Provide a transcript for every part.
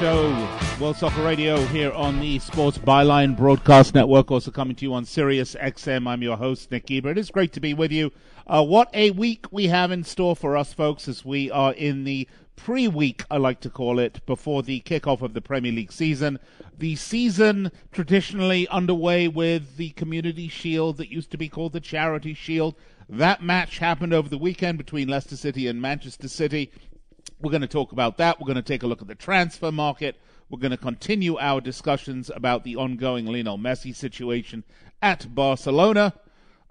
Show, World Soccer Radio here on the Sports Byline Broadcast Network, also coming to you on Sirius XM. I'm your host, Nick Geber. It is great to be with you. Uh, what a week we have in store for us, folks, as we are in the pre-week, I like to call it, before the kickoff of the Premier League season. The season traditionally underway with the Community Shield that used to be called the Charity Shield. That match happened over the weekend between Leicester City and Manchester City. We're going to talk about that. We're going to take a look at the transfer market. We're going to continue our discussions about the ongoing Lionel Messi situation at Barcelona.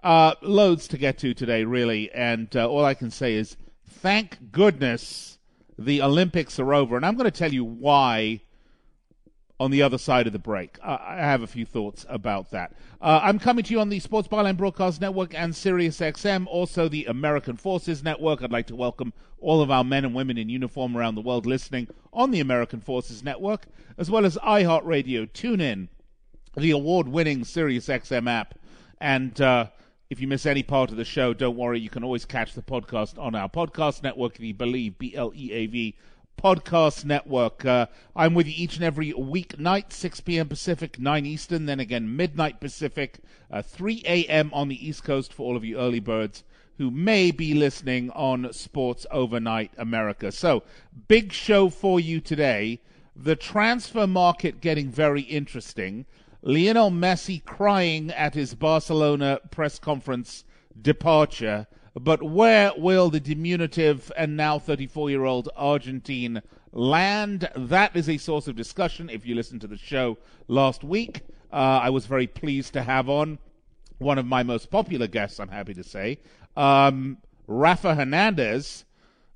Uh, loads to get to today, really, and uh, all I can say is thank goodness the Olympics are over, and I'm going to tell you why on the other side of the break. I have a few thoughts about that. Uh, I'm coming to you on the Sports Byline Broadcast Network and Sirius XM, also the American Forces Network. I'd like to welcome all of our men and women in uniform around the world listening on the American Forces Network, as well as iHeartRadio, TuneIn, the award-winning Sirius XM app, and uh, if you miss any part of the show, don't worry. You can always catch the podcast on our podcast network, the Bleav, B L E A V podcast network. Uh, I'm with you each and every weeknight, 6 p.m. Pacific, 9 Eastern, then again midnight Pacific, uh, 3 a.m. on the East Coast for all of you early birds who may be listening on Sports Overnight America. So, big show for you today. The transfer market getting very interesting. Lionel Messi crying at his Barcelona press conference departure. But where will the diminutive and now 34 year old Argentine land? That is a source of discussion. If you listened to the show last week, uh, I was very pleased to have on one of my most popular guests, I'm happy to say, um, Rafa Hernandez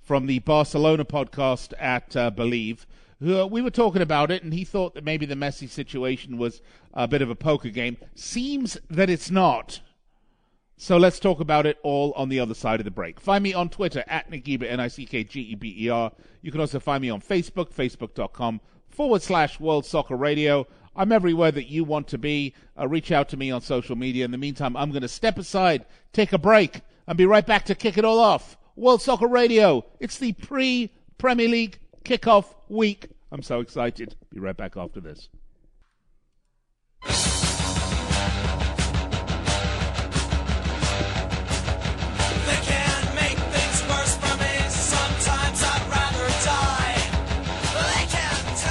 from the Barcelona podcast at uh, Bleav. Who, uh, we were talking about it, and he thought that maybe the Messi situation was a bit of a poker game. Seems that it's not. So let's talk about it all on the other side of the break. Find me on Twitter at Nick Geber, N-I-C-K-G-E-B-E-R. You can also find me on Facebook, facebook.com forward slash World Soccer Radio. I'm everywhere that you want to be. Uh, reach out to me on social media. In the meantime, I'm going to step aside, take a break, and be right back to kick it all off. World Soccer Radio. It's the pre-Premier League kickoff week. I'm so excited. Be right back after this.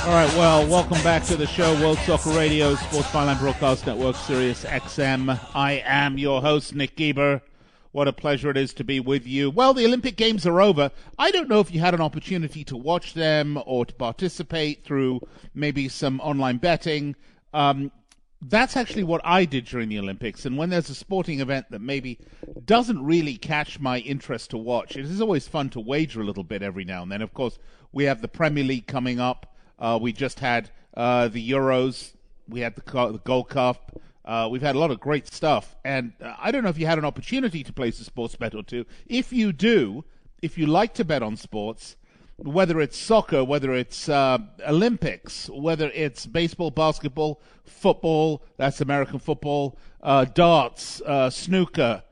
All right, well, welcome back to the show, World Soccer Radio, Sports Byline Broadcast Network, Sirius XM. I am your host, Nick Geber. What a pleasure it is to be with you. Well, the Olympic Games are over. I don't know if you had an opportunity to watch them or to participate through maybe some online betting. Um, that's actually what I did during the Olympics. And when there's a sporting event that maybe doesn't really catch my interest to watch, it is always fun to wager a little bit every now and then. Of course, we have the Premier League coming up. Uh, we just had uh, the Euros. We had the, the Gold Cup. Uh, we've had a lot of great stuff. And uh, I don't know if you had an opportunity to place a sports bet or two. If you do, if you like to bet on sports, whether it's soccer, whether it's uh, Olympics, whether it's baseball, basketball, football, that's American football, uh, darts, uh, snooker,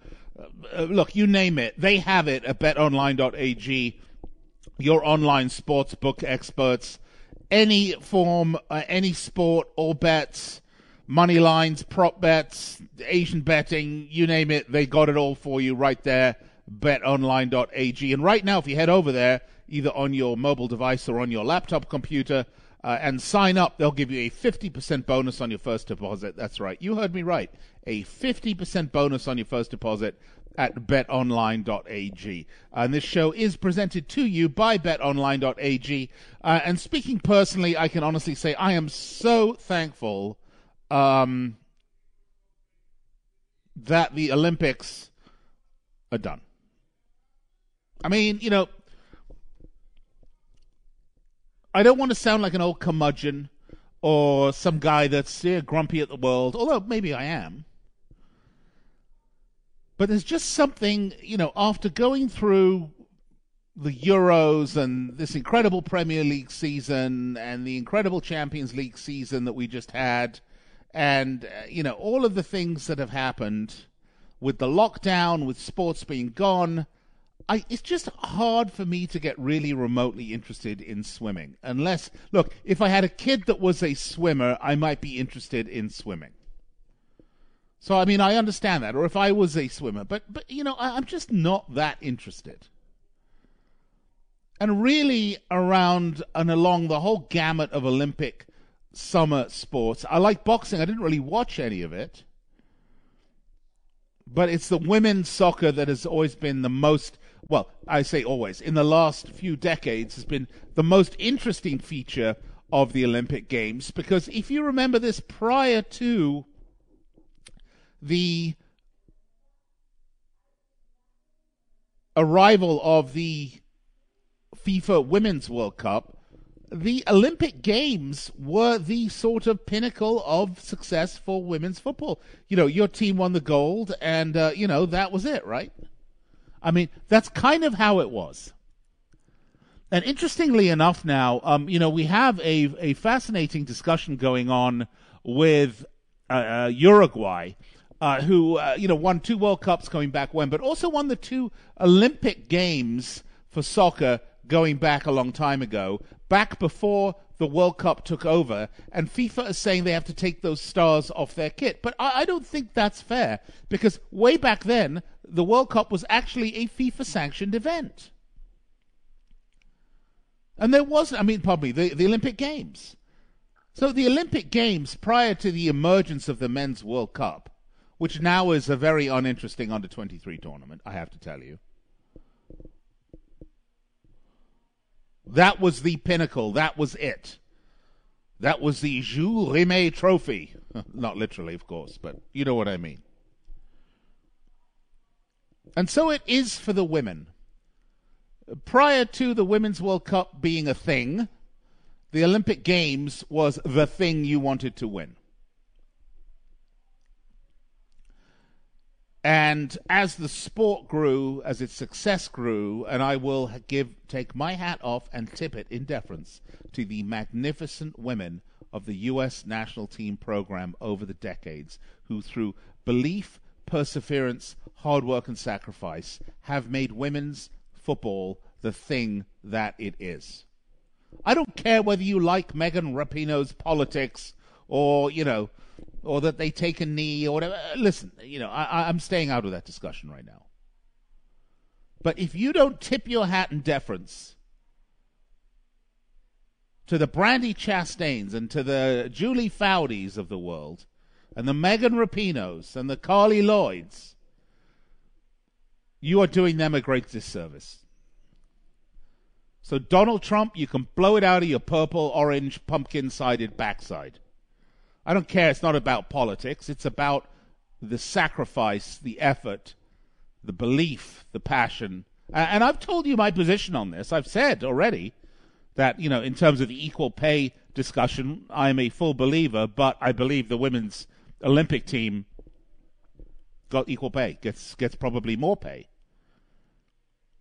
uh, look, you name it, they have it at betonline.ag, your online sports book experts. Any form, uh, any sport, all bets, money lines, prop bets, Asian betting, you name it, they got it all for you right there, betonline.ag. And right now, if you head over there, either on your mobile device or on your laptop computer, uh, and sign up, they'll give you a 50% bonus on your first deposit. That's right. You heard me right. A 50% bonus on your first deposit at betonline.ag. And this show is presented to you by betonline.ag. Uh, and speaking personally, I can honestly say I am so thankful um, that the Olympics are done. I mean, you know, I don't want to sound like an old curmudgeon or some guy that's yeah, grumpy at the world, although maybe I am. But there's just something, you know, after going through the Euros and this incredible Premier League season and the incredible Champions League season that we just had, and, uh, you know, all of the things that have happened with the lockdown, with sports being gone, I, it's just hard for me to get really remotely interested in swimming. Unless, look, if I had a kid that was a swimmer, I might be interested in swimming. So, I mean, I understand that. Or if I was a swimmer, but, but you know, I, I'm just not that interested. And really, around and along the whole gamut of Olympic summer sports, I like boxing. I didn't really watch any of it. But it's the women's soccer that has always been the most, well, I say always, in the last few decades, has been the most interesting feature of the Olympic Games. Because if you remember this prior to the arrival of the FIFA Women's World Cup, the Olympic Games were the sort of pinnacle of success for women's football. You know, your team won the gold, and, uh, you know, that was it, right? I mean, that's kind of how it was. And interestingly enough, now, um, you know, we have a, a fascinating discussion going on with uh, uh, Uruguay, uh, who, uh, you know, won two World Cups going back when, but also won the two Olympic Games for soccer going back a long time ago, back before the World Cup took over, and FIFA is saying they have to take those stars off their kit. But I, I don't think that's fair because way back then, the World Cup was actually a FIFA sanctioned event. And there was, I mean, probably the, the Olympic Games. So the Olympic Games, prior to the emergence of the Men's World Cup, which now is a very uninteresting under 23 tournament, I have to tell you. That was the pinnacle. That was it. That was the Jules Rimet Trophy. Not literally, of course, but you know what I mean. And so it is for the women. Prior to the Women's World Cup being a thing, the Olympic Games was the thing you wanted to win. And as the sport grew, as its success grew, and I will give take my hat off and tip it in deference to the magnificent women of the U.S. national team program over the decades, who through belief, perseverance, hard work, and sacrifice have made women's football the thing that it is. I don't care whether you like Megan Rapinoe's politics or, you know, or that they take a knee or whatever. Uh, listen, you know, I, I'm staying out of that discussion right now. But if you don't tip your hat in deference to the Brandy Chastains and to the Julie Foudies of the world, and the Megan Rapinoes and the Carly Lloyds, you are doing them a great disservice. So, Donald Trump, you can blow it out of your purple, orange, pumpkin sided backside. I don't care. It's not about politics. It's about the sacrifice, the effort, the belief, the passion. And I've told you my position on this. I've said already that, you know, in terms of the equal pay discussion, I'm a full believer, but I believe the women's Olympic team got equal pay, gets gets probably more pay.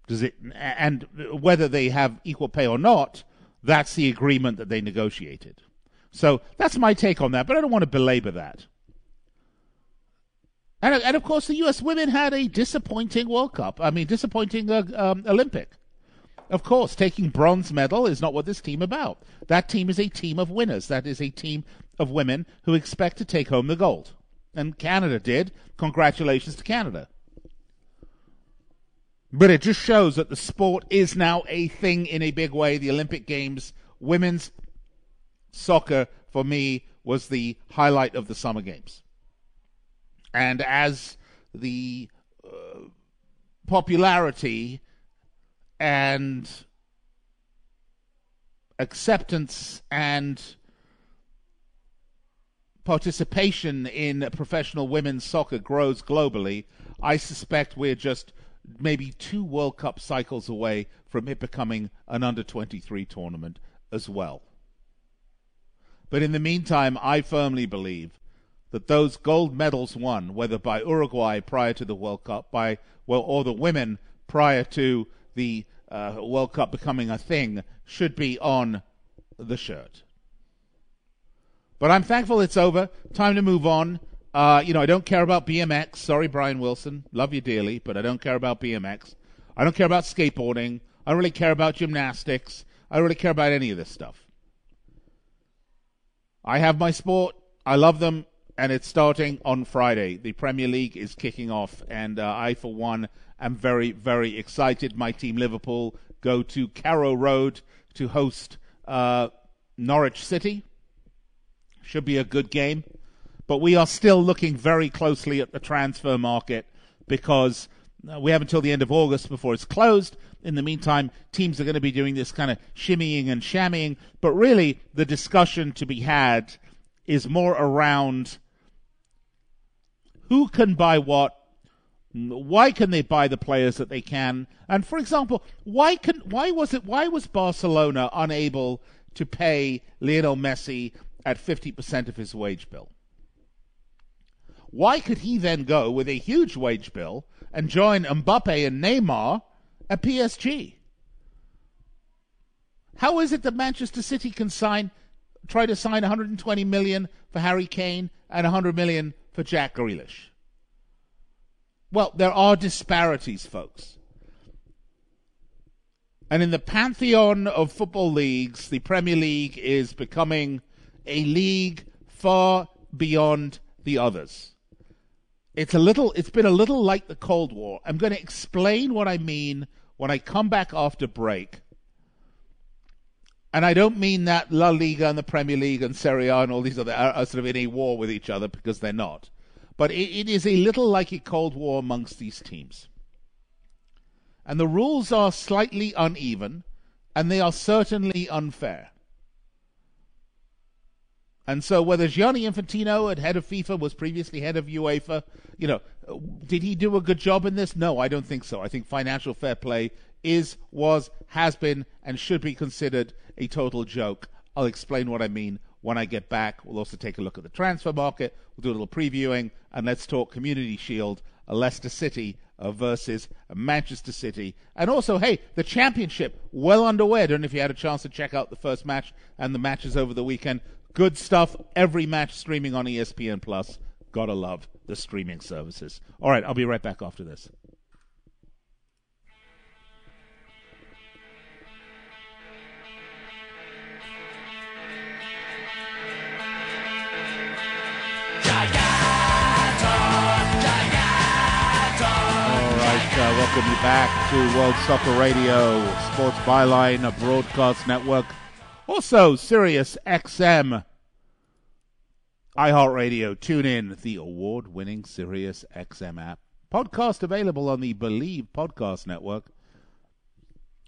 Does it and whether they have equal pay or not, that's the agreement that they negotiated. So that's my take on that, but I don't want to belabor that. And, and of course, the U.S. women had a disappointing World Cup. I mean, disappointing uh, um, Olympic. Of course, taking bronze medal is not what this team about. That team is a team of winners. That is a team of women who expect to take home the gold. And Canada did. Congratulations to Canada. But it just shows that the sport is now a thing in a big way. The Olympic Games, women's soccer for me was the highlight of the summer games. And as the uh, popularity and acceptance and participation in professional women's soccer grows globally, I suspect we're just maybe two World Cup cycles away from it becoming an under 23 tournament as well. But in the meantime, I firmly believe that those gold medals won, whether by Uruguay prior to the World Cup, by well, or the women prior to the uh, World Cup becoming a thing, should be on the shirt. But I'm thankful it's over. Time to move on. Uh, you know, I don't care about BMX. Sorry, Brian Wilson. Love you dearly, but I don't care about BMX. I don't care about skateboarding. I don't really care about gymnastics. I don't really care about any of this stuff. I have my sport. I love them, and it's starting on Friday. The Premier League is kicking off, and uh, I, for one, am very, very excited. My team, Liverpool, go to Carrow Road to host uh, Norwich City. Should be a good game. But we are still looking very closely at the transfer market because we have until the end of August before it's closed. In the meantime, teams are going to be doing this kind of shimmying and shammying. But really, the discussion to be had is more around who can buy what, why can they buy the players that they can, and for example, why can why was it why was Barcelona unable to pay Lionel Messi at fifty percent of his wage bill? Why could he then go with a huge wage bill and join Mbappe and Neymar at PSG? How is it that Manchester City can sign, try to sign 120 million for Harry Kane and 100 million for Jack Grealish? Well, there are disparities, folks. And in the pantheon of football leagues, the Premier League is becoming a league far beyond the others. It's a little it's been a little like the Cold War. I'm going to explain what I mean when I come back after break. And I don't mean that La Liga and the Premier League and Serie A and all these other are, are sort of in a war with each other because they're not. But it, it is a little like a Cold War amongst these teams. And the rules are slightly uneven, and they are certainly unfair. And so, whether Gianni Infantino, head of FIFA, was previously head of UEFA, you know, did he do a good job in this? No, I don't think so. I think financial fair play is, was, has been, and should be considered a total joke. I'll explain what I mean when I get back. We'll also take a look at the transfer market. We'll do a little previewing, and let's talk Community Shield, Leicester City uh, versus Manchester City. And also, hey, the championship well underway. I don't know if you had a chance to check out the first match and the matches over the weekend. Good stuff. Every match streaming on ESPN Plus. Gotta love the streaming services. All right, I'll be right back after this. Uh, welcome you back to World Soccer Radio, Sports Byline, a broadcast network. Also, Sirius XM, iHeartRadio, tune in, the award winning Sirius XM app. Podcast available on the Bleav Podcast Network.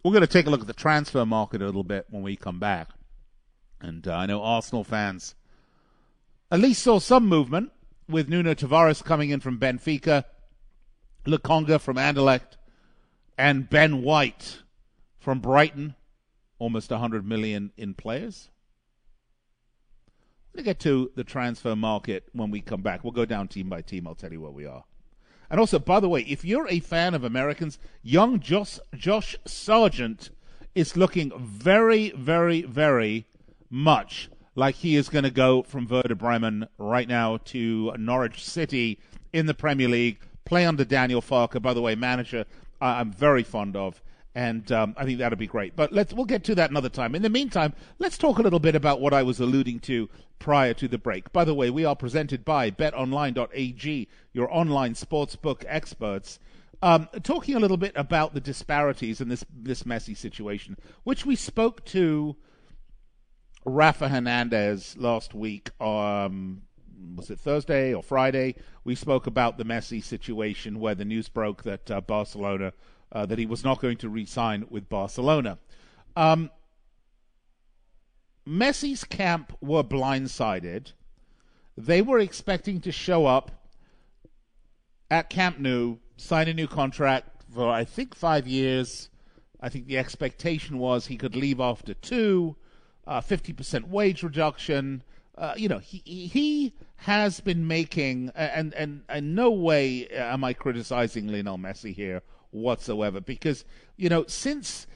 We're going to take a look at the transfer market a little bit when we come back. And uh, I know Arsenal fans at least saw some movement with Nuno Tavares coming in from Benfica, Lokonga from Anderlecht, and Ben White from Brighton. Almost 100 million in players. We're going to get to the transfer market when we come back. We'll go down team by team. I'll tell you where we are. And also, by the way, if you're a fan of Americans, young Josh, Josh Sargent is looking very, very, very much like he is going to go from Werder Bremen right now to Norwich City in the Premier League, play under Daniel Farke, by the way, manager I'm very fond of. And um, I think that'll be great. But let's we'll get to that another time. In the meantime, let's talk a little bit about what I was alluding to prior to the break. By the way, we are presented by BetOnline.ag, your online sportsbook experts. Um, talking a little bit about the disparities in this this Messi situation, which we spoke to Rafa Hernandez last week. Um, was it Thursday or Friday? We spoke about the Messi situation where the news broke that uh, Barcelona uh, that he was not going to re-sign with Barcelona. Um, Messi's camp were blindsided. They were expecting to show up at Camp Nou, sign a new contract for I think five years. I think the expectation was he could leave after two, uh, 50% wage reduction. Uh, you know, he he has been making, and and in no way am I criticizing Lionel Messi here whatsoever, because you know since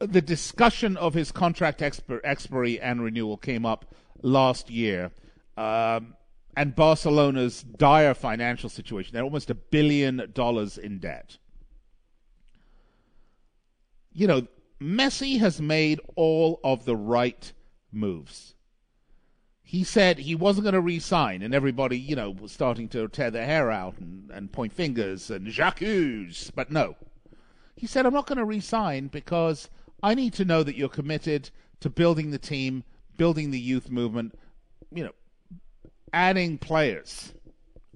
the discussion of his contract expir- expiry and renewal came up last year, um, and Barcelona's dire financial situation. They're almost a billion dollars in debt. You know, Messi has made all of the right moves. He said he wasn't going to re-sign, and everybody, you know, was starting to tear their hair out and, and point fingers and j'accuse. But no, he said, I'm not going to re-sign because I need to know that you're committed to building the team, building the youth movement, you know, adding players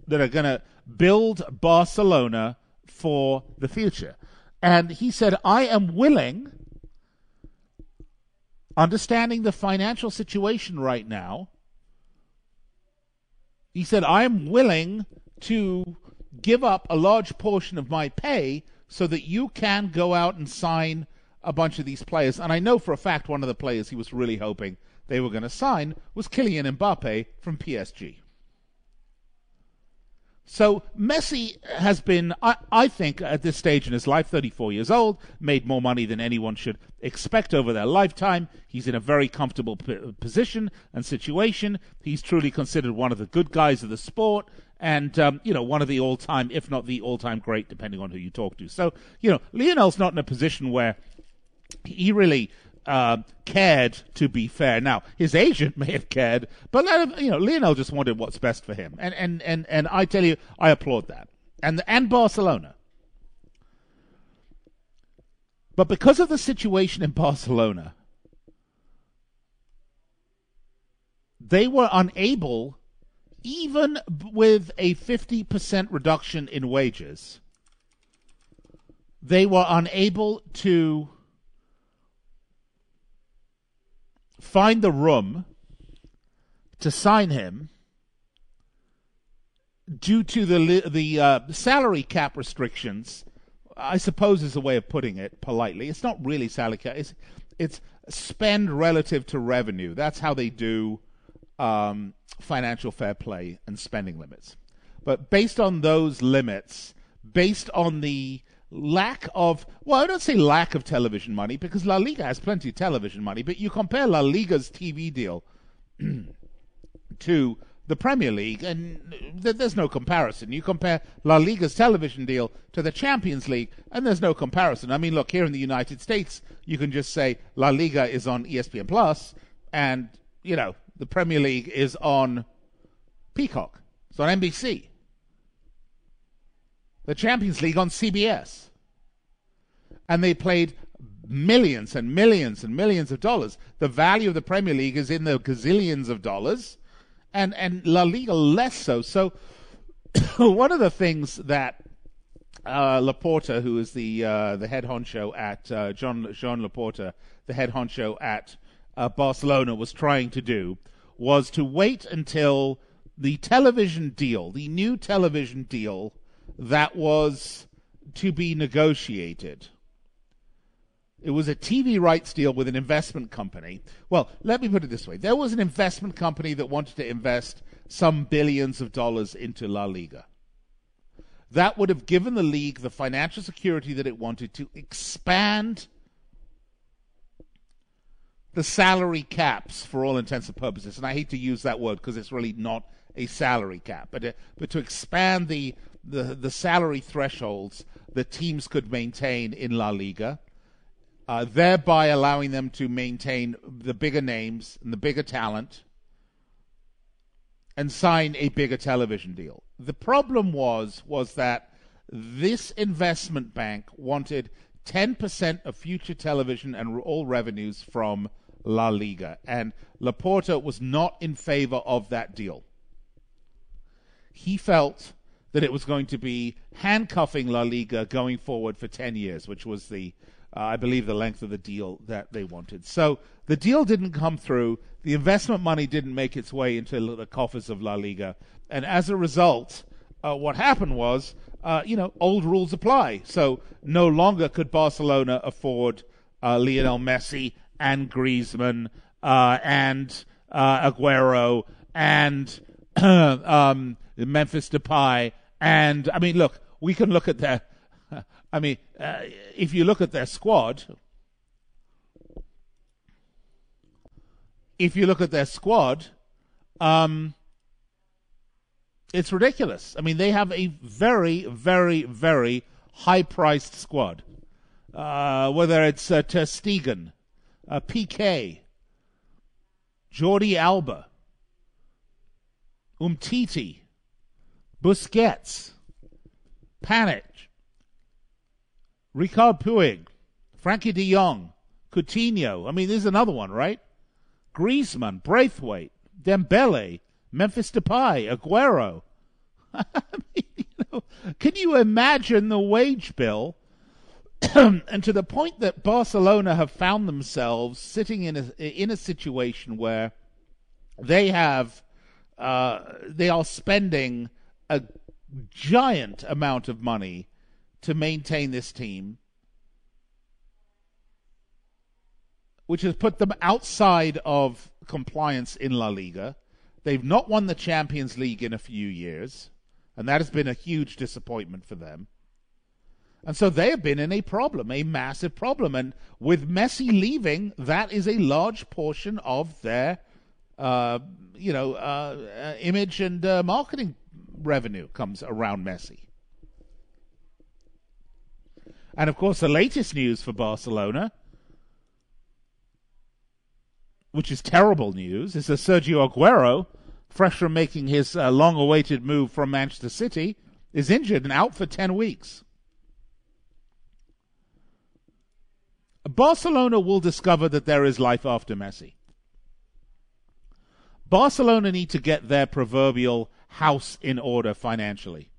that are going to build Barcelona for the future. And he said, I am willing, understanding the financial situation right now, he said, I am willing to give up a large portion of my pay so that you can go out and sign a bunch of these players. And I know for a fact one of the players he was really hoping they were going to sign was Kylian Mbappe from PSG. So Messi has been, I, I, think, at this stage in his life, 34 years old, made more money than anyone should expect over their lifetime. He's in a very comfortable p- position and situation. He's truly considered one of the good guys of the sport, and um, you know, one of the all-time, if not the all-time great, depending on who you talk to. So, you know, Lionel's not in a position where he really uh, cared to be fair. Now his agent may have cared, but you know Lionel just wanted what's best for him, and and and and I tell you, I applaud that, and and Barcelona. But because of the situation in Barcelona, they were unable, even with a 50% reduction in wages, they were unable to find the room to sign him due to the the uh, salary cap restrictions. I suppose is a way of putting it politely. It's not really salary cap. It's it's spend relative to revenue. That's how they do um, financial fair play and spending limits. But based on those limits, based on the lack of well, I don't say lack of television money because La Liga has plenty of television money, but you compare La Liga's TV deal to the Premier League, and th- there's no comparison. You compare La Liga's television deal to the Champions League, and there's no comparison. I mean, look here in the United States, you can just say La Liga is on ESPN Plus, and you know the Premier League is on Peacock. It's on NBC the Champions League on CBS. And they played millions and millions and millions of dollars. The value of the Premier League is in the gazillions of dollars, and, and La Liga less so. So, one of the things that uh, Laporta, who is the uh, the head honcho at uh, John Jean Laporta, the head honcho at uh, Barcelona, was trying to do was to wait until the television deal, the new television deal that was to be negotiated. It was a TV rights deal with an investment company. Well, let me put it this way there was an investment company that wanted to invest some billions of dollars into La Liga. That would have given the league the financial security that it wanted to expand the salary caps for all intents and purposes. And I hate to use that word because it's really not a salary cap, but, uh, but to expand the the the salary thresholds that teams could maintain in La Liga, uh, thereby allowing them to maintain the bigger names and the bigger talent, and sign a bigger television deal. The problem was was that this investment bank wanted 10% of future television and all revenues from La Liga, and Laporta was not in favor of that deal. He felt that it was going to be handcuffing La Liga going forward for 10 years, which was the, uh, I believe, the length of the deal that they wanted. So the deal didn't come through. The investment money didn't make its way into the coffers of La Liga. And as a result, uh, what happened was, uh, you know, old rules apply. So no longer could Barcelona afford uh, Lionel Messi and Griezmann uh, and uh, Aguero and um, Memphis Depay, and I mean, look, we can look at their. I mean, uh, if you look at their squad, if you look at their squad, um, it's ridiculous. I mean, they have a very, very, very high-priced squad. Uh, whether it's uh, Ter Stegen, uh, Piqué, Jordi Alba, Umtiti, Busquets, Pjanic, Ricard Puig, Frenkie de Jong, Coutinho. I mean, there's another one, right? Griezmann, Braithwaite, Dembele, Memphis Depay, Aguero. I mean, you know, can you imagine the wage bill? and to the point that Barcelona have found themselves sitting in a in a situation where they have uh, they are spending a giant amount of money to maintain this team, which has put them outside of compliance in La Liga. They've not won the Champions League in a few years, and that has been a huge disappointment for them. And so they have been in a problem, a massive problem. And with Messi leaving, that is a large portion of their, uh, you know, uh, uh, image and uh, marketing revenue comes around Messi. And of course, the latest news for Barcelona, which is terrible news, is that Sergio Aguero, fresh from making his uh, long awaited move from Manchester City, is injured and out for 10 weeks. Barcelona will discover that there is life after Messi. Barcelona need to get their proverbial house in order financially.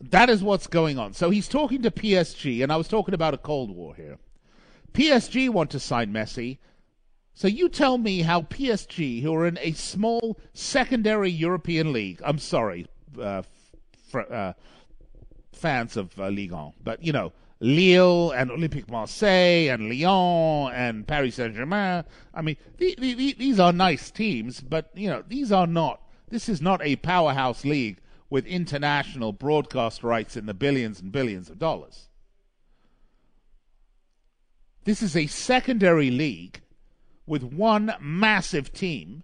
That is what's going on. So he's talking to PSG, and I was talking about a Cold War here. PSG want to sign Messi. So you tell me how PSG, who are in a small secondary European league, I'm sorry, uh, fr- uh, fans of uh, Ligue 1, but you know, Lille and Olympique Marseille and Lyon and Paris Saint Germain. I mean, the, the, the, these are nice teams, but you know, these are not. This is not a powerhouse league with international broadcast rights in the billions and billions of dollars. This is a secondary league with one massive team.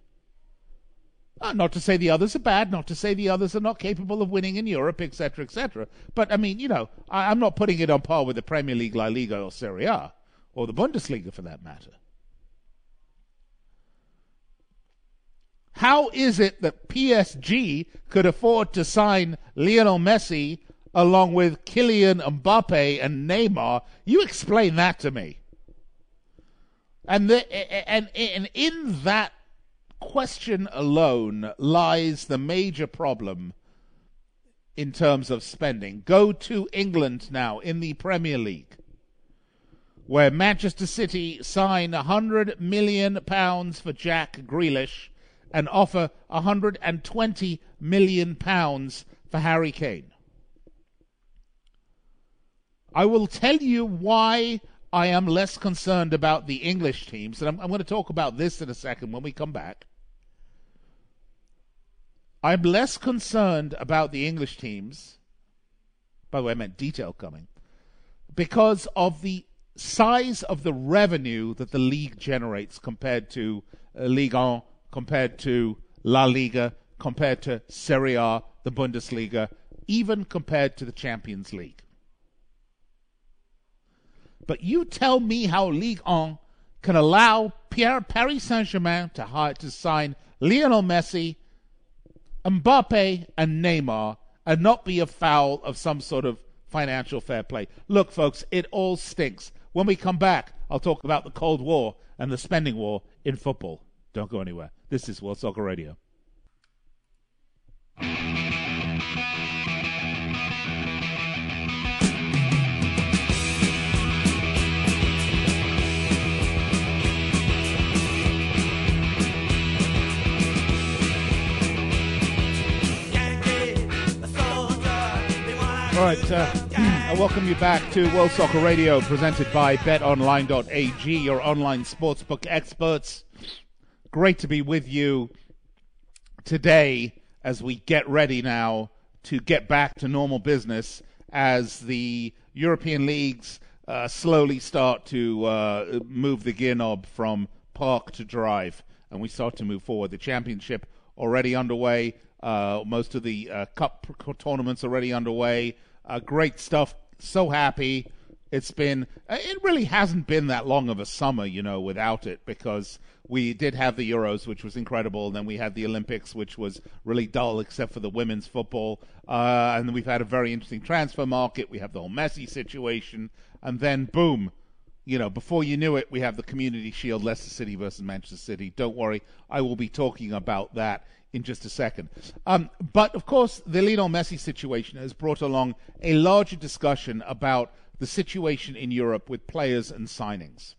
Uh, not to say the others are bad, not to say the others are not capable of winning in Europe, etc., etc. But I mean, you know, I, I'm not putting it on par with the Premier League, La Liga, or Serie A, or the Bundesliga for that matter. How is it that PSG could afford to sign Lionel Messi along with Kylian Mbappe and Neymar? You explain that to me. And the, and and in that question alone lies the major problem in terms of spending. Go to England now in the Premier League, where Manchester City sign a hundred million pounds for Jack Grealish and offer a hundred and twenty million pounds for Harry Kane. I will tell you why I am less concerned about the English teams, and I'm, I'm going to talk about this in a second when we come back. I'm less concerned about the English teams. By the way, I meant detail coming. Because of the size of the revenue that the league generates compared to uh, Ligue 1, compared to La Liga, compared to Serie A, the Bundesliga, even compared to the Champions League. But you tell me how Ligue 1 can allow Pierre Paris Saint Germain to hire, to sign Lionel Messi, Mbappe, and Neymar, and not be a foul of some sort of financial fair play. Look, folks, it all stinks. When we come back, I'll talk about the Cold War and the spending war in football. Don't go anywhere. This is World Soccer Radio. All right, uh, I welcome you back to World Soccer Radio, presented by BetOnline.ag, your online sportsbook experts. Great to be with you today as we get ready now to get back to normal business as the European leagues uh, slowly start to uh, move the gear knob from park to drive and we start to move forward. The championship already underway. Uh, most of the uh, cup tournaments already underway. Uh, great stuff. So happy. It's been. uh, It really hasn't been that long of a summer, you know, without it because we did have the Euros, which was incredible, and then we had the Olympics, which was really dull except for the women's football. Uh, and we've had a very interesting transfer market. We have the whole Messi situation, and then boom, you know, before you knew it, we have the Community Shield, Leicester City versus Manchester City. Don't worry, I will be talking about that in just a second. Um, but of course, the Lionel Messi situation has brought along a larger discussion about the situation in Europe with players and signings.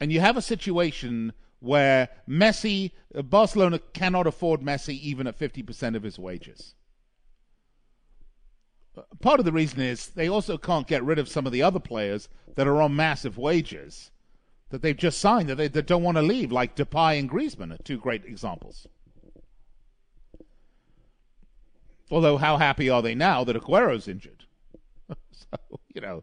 And you have a situation where Messi, uh, Barcelona cannot afford Messi even at 50% of his wages part of the reason is they also can't get rid of some of the other players that are on massive wages that they've just signed that they that don't want to leave, like Depay and Griezmann are two great examples. Although, how happy are they now that Aguero's injured? so, you know.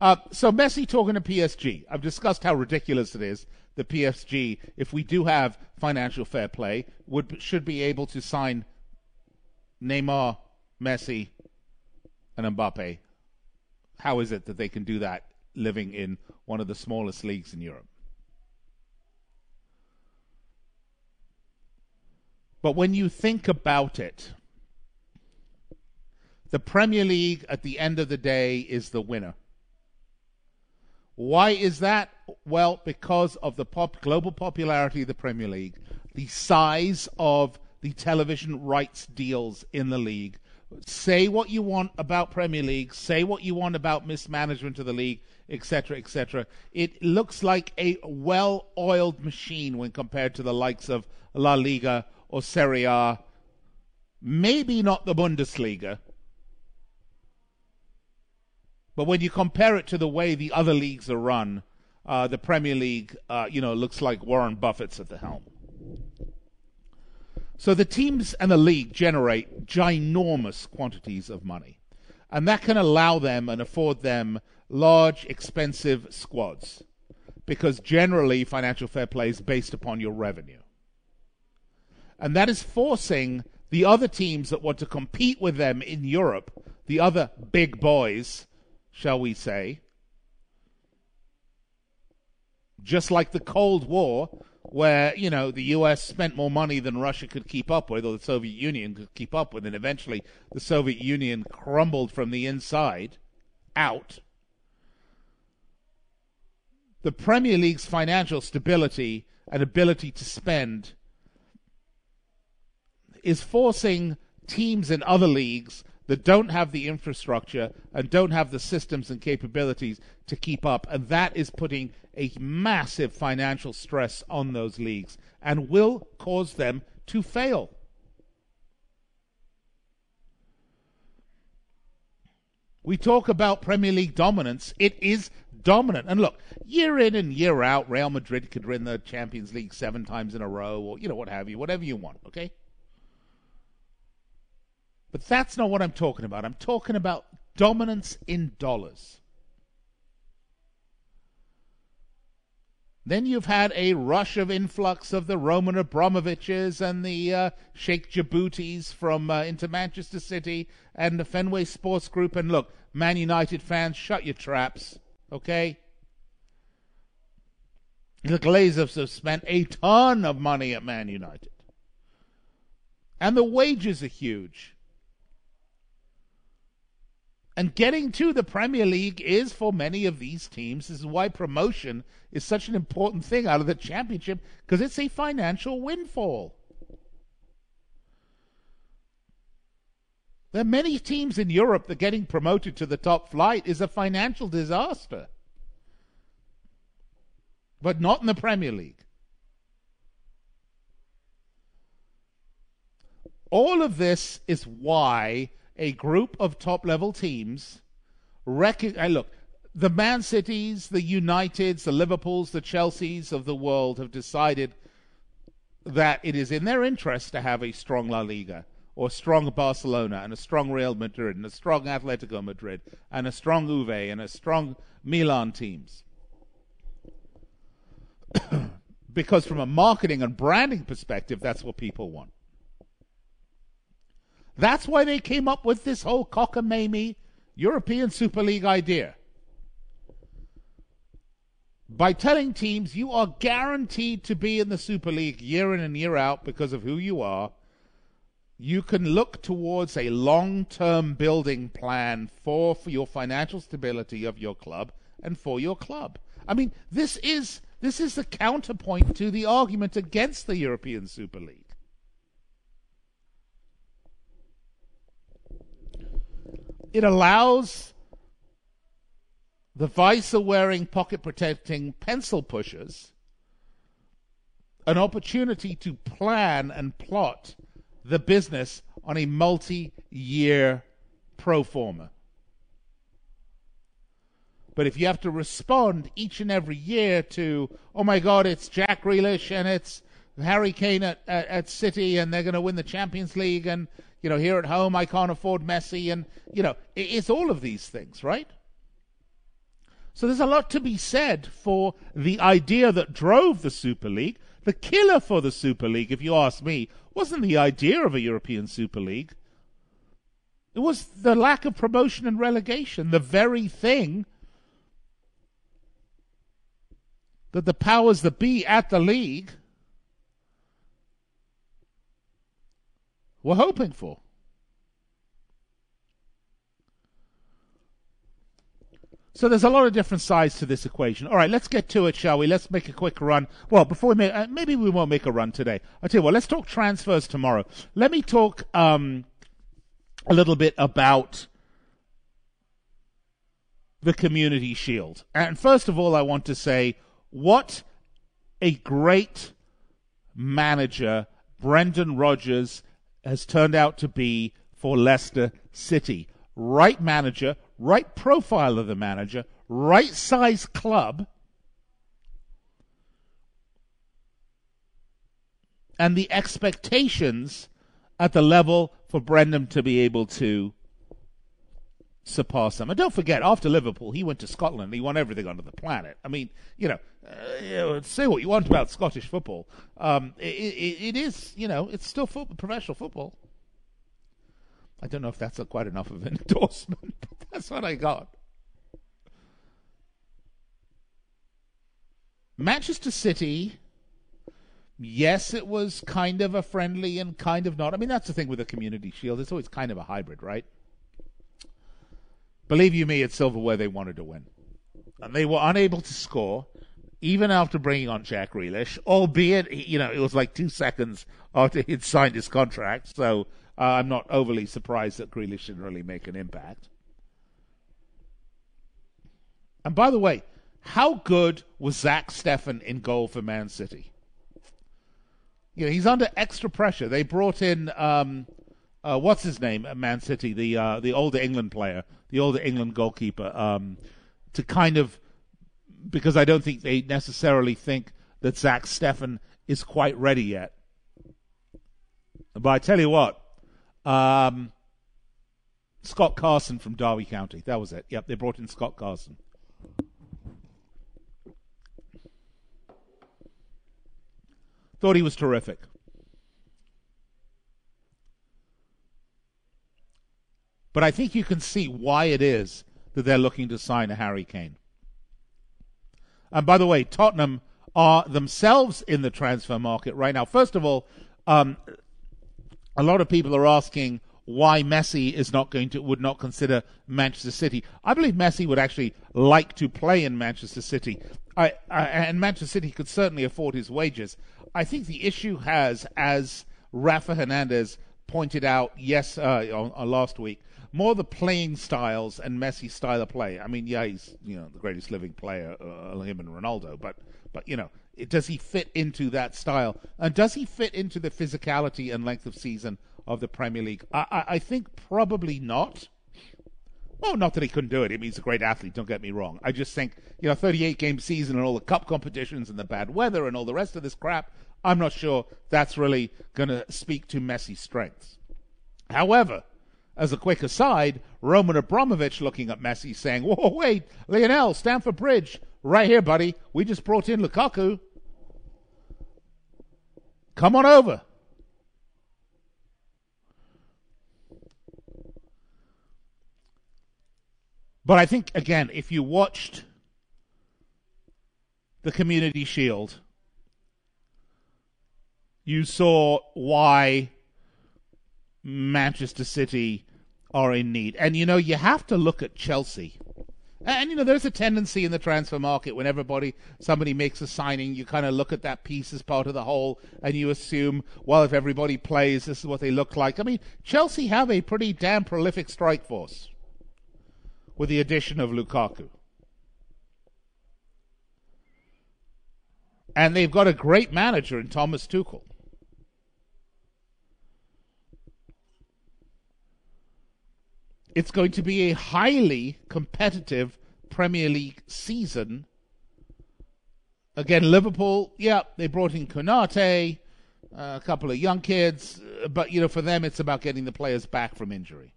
Uh, so Messi talking to PSG. I've discussed how ridiculous it is that PSG, if we do have financial fair play, would should be able to sign Neymar, Messi, and Mbappe. How is it that they can do that living in one of the smallest leagues in Europe? But when you think about it, the Premier League at the end of the day is the winner. Why is that? Well, because of the pop, global popularity of the Premier League, the size of the television rights deals in the league. Say what you want about Premier League, say what you want about mismanagement of the league, etc., etc. It looks like a well-oiled machine when compared to the likes of La Liga or Serie A. Maybe not the Bundesliga, but when you compare it to the way the other leagues are run, uh, the Premier League, uh, you know, looks like Warren Buffett's at the helm. So the teams and the league generate ginormous quantities of money. And that can allow them and afford them large, expensive squads. Because generally, financial fair play is based upon your revenue. And that is forcing the other teams that want to compete with them in Europe, the other big boys, shall we say, just like the Cold War, where you know the U.S. spent more money than Russia could keep up with, or the Soviet Union could keep up with, and eventually the Soviet Union crumbled from the inside out. The Premier League's financial stability and ability to spend is forcing teams in other leagues that don't have the infrastructure and don't have the systems and capabilities to keep up. And that is putting a massive financial stress on those leagues and will cause them to fail. We talk about Premier League dominance. It is dominant. And look, year in and year out, Real Madrid could win the Champions League seven times in a row, or, you know, what have you, whatever you want, okay? But that's not what I'm talking about. I'm talking about dominance in dollars. Then you've had a rush of influx of the Roman Abramoviches and the uh, Sheikh Djiboutis from uh, into Manchester City and the Fenway Sports Group. And look, Man United fans, shut your traps, okay? The Glazers have spent a ton of money at Man United. And the wages are huge. And getting to the Premier League is for many of these teams. This is why promotion is such an important thing out of the championship because it's a financial windfall. There are many teams in Europe that getting promoted to the top flight is a financial disaster. But not in the Premier League. All of this is why a group of top level teams recognize. Look, the Man Cities, the Uniteds, the Liverpools, the Chelseas of the world have decided that it is in their interest to have a strong La Liga or strong Barcelona and a strong Real Madrid and a strong Atletico Madrid and a strong Juve and a strong Milan teams. because from a marketing and branding perspective, that's what people want. That's why they came up with this whole cockamamie European Super League idea. By telling teams you are guaranteed to be in the Super League year in and year out because of who you are, you can look towards a long term building plan for, for your financial stability of your club and for your club. I mean, this is this is the counterpoint to the argument against the European Super League. It allows the visor wearing, pocket protecting pencil pushers an opportunity to plan and plot the business on a multi year pro forma. But if you have to respond each and every year to, oh my God, it's Jack Grealish and it's Harry Kane at, at, at City and they're going to win the Champions League and, you know, here at home I can't afford Messi and, you know, it, it's all of these things, right? So there's a lot to be said for the idea that drove the Super League. The killer for the Super League, if you ask me, wasn't the idea of a European Super League. It was the lack of promotion and relegation, the very thing that the powers that be at the league were hoping for. So there's a lot of different sides to this equation. All right, let's get to it, shall we? Let's make a quick run. Well, before we make, uh, maybe we won't make a run today. I'll tell you what, let's talk transfers tomorrow. Let me talk um, a little bit about the Community Shield. And first of all, I want to say what a great manager Brendan Rodgers has turned out to be for Leicester City. Right manager, right profile of the manager, right size club, and the expectations at the level for Brendan to be able to surpass them. And don't forget, after Liverpool, he went to Scotland. He won everything under the planet. I mean, you know, uh, you know say what you want about Scottish football. Um, it, it, it is, you know, it's still football, professional football. I don't know if that's quite enough of an endorsement, that's what I got. Manchester City, yes, it was kind of a friendly and kind of not. I mean, that's the thing with the Community Shield. It's always kind of a hybrid, right? Believe you me, at Silverware they wanted to win. And they were unable to score, even after bringing on Jack Grealish, albeit, you know, it was like two seconds after he'd signed his contract, so uh, I'm not overly surprised that Grealish didn't really make an impact. And by the way, how good was Zach Steffen in goal for Man City? You know, he's under extra pressure. They brought in um, uh, what's his name at Man City, the uh, the older England player, the older England goalkeeper, um, to kind of because I don't think they necessarily think that Zach Steffen is quite ready yet. But I tell you what, um, Scott Carson from Derby County. That was it. Yep, they brought in Scott Carson. Thought he was terrific. But I think you can see why it is that they're looking to sign a Harry Kane. And by the way, Tottenham are themselves in the transfer market right now. First of all, um, a lot of people are asking why Messi is not going to would not consider Manchester City. I believe Messi would actually like to play in Manchester City. I, I, and Manchester City could certainly afford his wages. I think the issue has, as Rafa Hernandez pointed out yes uh, on, on last week, more the playing styles and Messi's style of play. I mean, yeah, he's you know the greatest living player, uh, him and Ronaldo, but but you know, it, does he fit into that style? And does he fit into the physicality and length of season of the Premier League? I, I, I think probably not. Well, not that he couldn't do it. I mean, he's a great athlete. Don't get me wrong. I just think you know, 38 game season and all the cup competitions and the bad weather and all the rest of this crap. I'm not sure that's really going to speak to Messi's strengths. However, as a quick aside, Roman Abramovich looking at Messi saying, Whoa, wait, Lionel, Stamford Bridge, right here, buddy. We just brought in Lukaku. Come on over. But I think, again, if you watched the Community Shield, you saw why Manchester City are in need. And, you know, you have to look at Chelsea. And, you know, there's a tendency in the transfer market when everybody, somebody makes a signing, you kind of look at that piece as part of the whole and you assume, well, if everybody plays, this is what they look like. I mean, Chelsea have a pretty damn prolific strike force with the addition of Lukaku. And they've got a great manager in Thomas Tuchel. It's going to be a highly competitive Premier League season. Again, Liverpool, yeah, they brought in Konate, uh, a couple of young kids, but you know, for them, it's about getting the players back from injury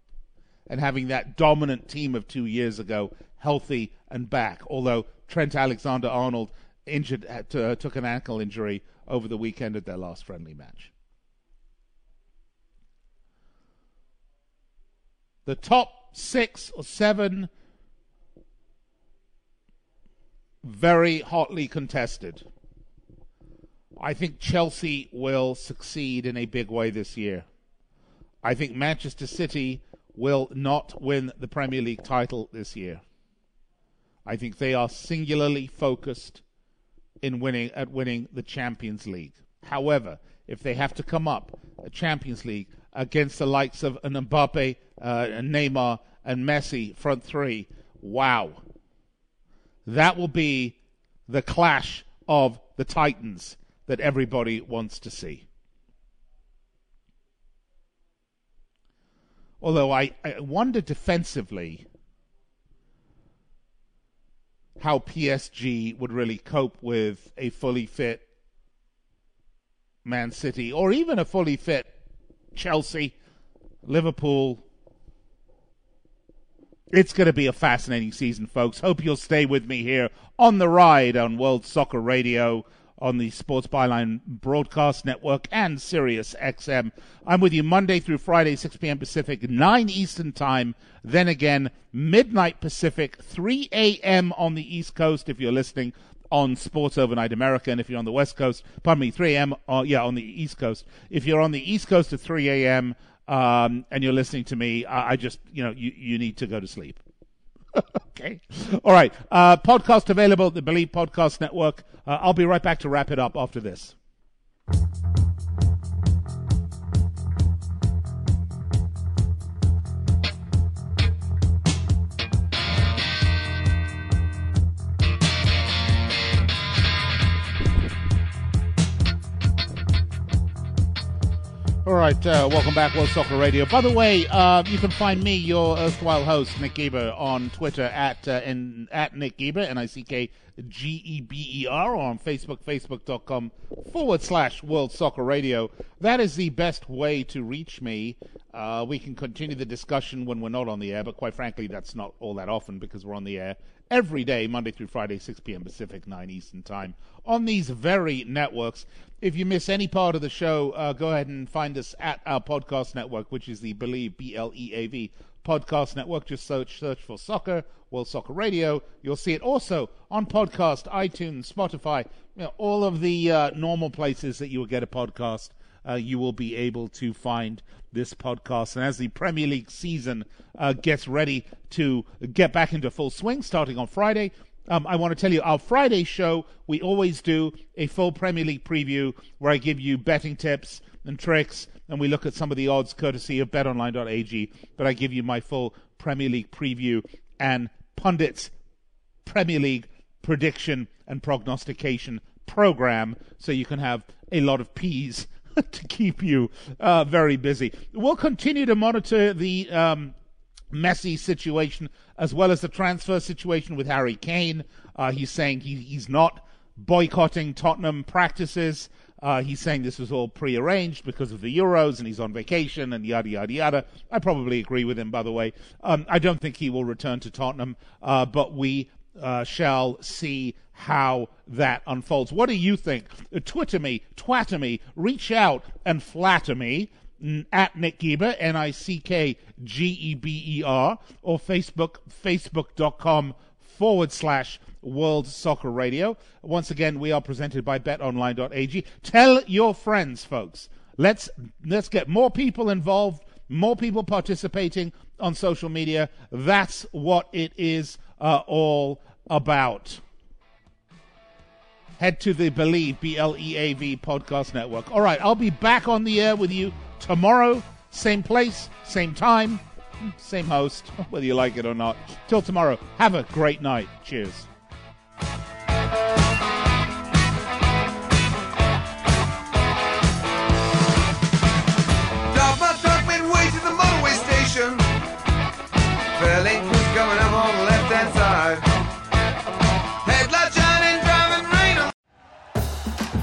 and having that dominant team of two years ago healthy and back. Although Trent Alexander Arnold injured uh, took an ankle injury over the weekend at their last friendly match. The top six or seven very hotly contested. I think Chelsea will succeed in a big way this year. I think Manchester City will not win the Premier League title this year. I think they are singularly focused in winning at winning the Champions League. However, if they have to come up a Champions League against the likes of an Mbappe, uh, Neymar, and Messi front three, wow, that will be the clash of the titans that everybody wants to see. Although I, I wonder defensively how PSG would really cope with a fully fit Man City or even a fully fit Chelsea, Liverpool. It's going to be a fascinating season, folks. Hope you'll stay with me here on the ride on World Soccer Radio on the Sports Byline Broadcast Network and Sirius XM. I'm with you Monday through Friday, 6 p.m. Pacific, 9 Eastern Time. Then again, midnight Pacific, 3 a.m. on the East Coast if you're listening on Sports Overnight America. And if you're on the West Coast, pardon me, 3 a.m. Uh, yeah, on the East Coast. If you're on the East Coast at 3 a.m. Um, and you're listening to me, I, I just, you know, you, you need to go to sleep. Okay. All right. Uh, podcast available at the Bleav Podcast Network. Uh, I'll be right back to wrap it up after this. All right, uh, welcome back, World Soccer Radio. By the way, uh, you can find me, your erstwhile host, Nick Geber, on Twitter at uh, in, at Nick Geber, N I C K G E B E R, or on Facebook, facebook.com forward slash World Soccer Radio. That is the best way to reach me. Uh, we can continue the discussion when we're not on the air, but quite frankly, that's not all that often because we're on the air every day, Monday through Friday, 6 p.m. Pacific, 9 Eastern Time, on these very networks. If you miss any part of the show, uh, go ahead and find us at our podcast network, which is the Bleav, B L E A V podcast network. Just search search for soccer, World Soccer Radio. You'll see it also on podcast, iTunes, Spotify, you know, all of the uh, normal places that you will get a podcast. Uh, you will be able to find this podcast. And as the Premier League season uh, gets ready to get back into full swing, starting on Friday, um, I want to tell you our Friday show, we always do a full Premier League preview where I give you betting tips and tricks, and we look at some of the odds courtesy of betonline.ag. But I give you my full Premier League preview and pundits Premier League prediction and prognostication program so you can have a lot of peas to keep you uh, very busy. We'll continue to monitor the um, situation, as well as the transfer situation with Harry Kane. Uh, he's saying he, he's not boycotting Tottenham practices. Uh, he's saying this was all prearranged because of the Euros and he's on vacation and yada, yada, yada. I probably agree with him, by the way. Um, I don't think he will return to Tottenham, uh, but we uh, shall see how that unfolds. What do you think? Twitter me, twatter me, reach out and flatter me at Nick Geber, N I C K G E B E R, or Facebook, facebook.com forward slash World Soccer Radio. Once again, we are presented by betonline.ag. Tell your friends, folks. Let's let's get more people involved, more people participating on social media. That's what it is uh, all about. Head to the Bleav B L E A V podcast network. All right, I'll be back on the air with you tomorrow, same place, same time, same host, whether you like it or not. Till tomorrow, have a great night. Cheers.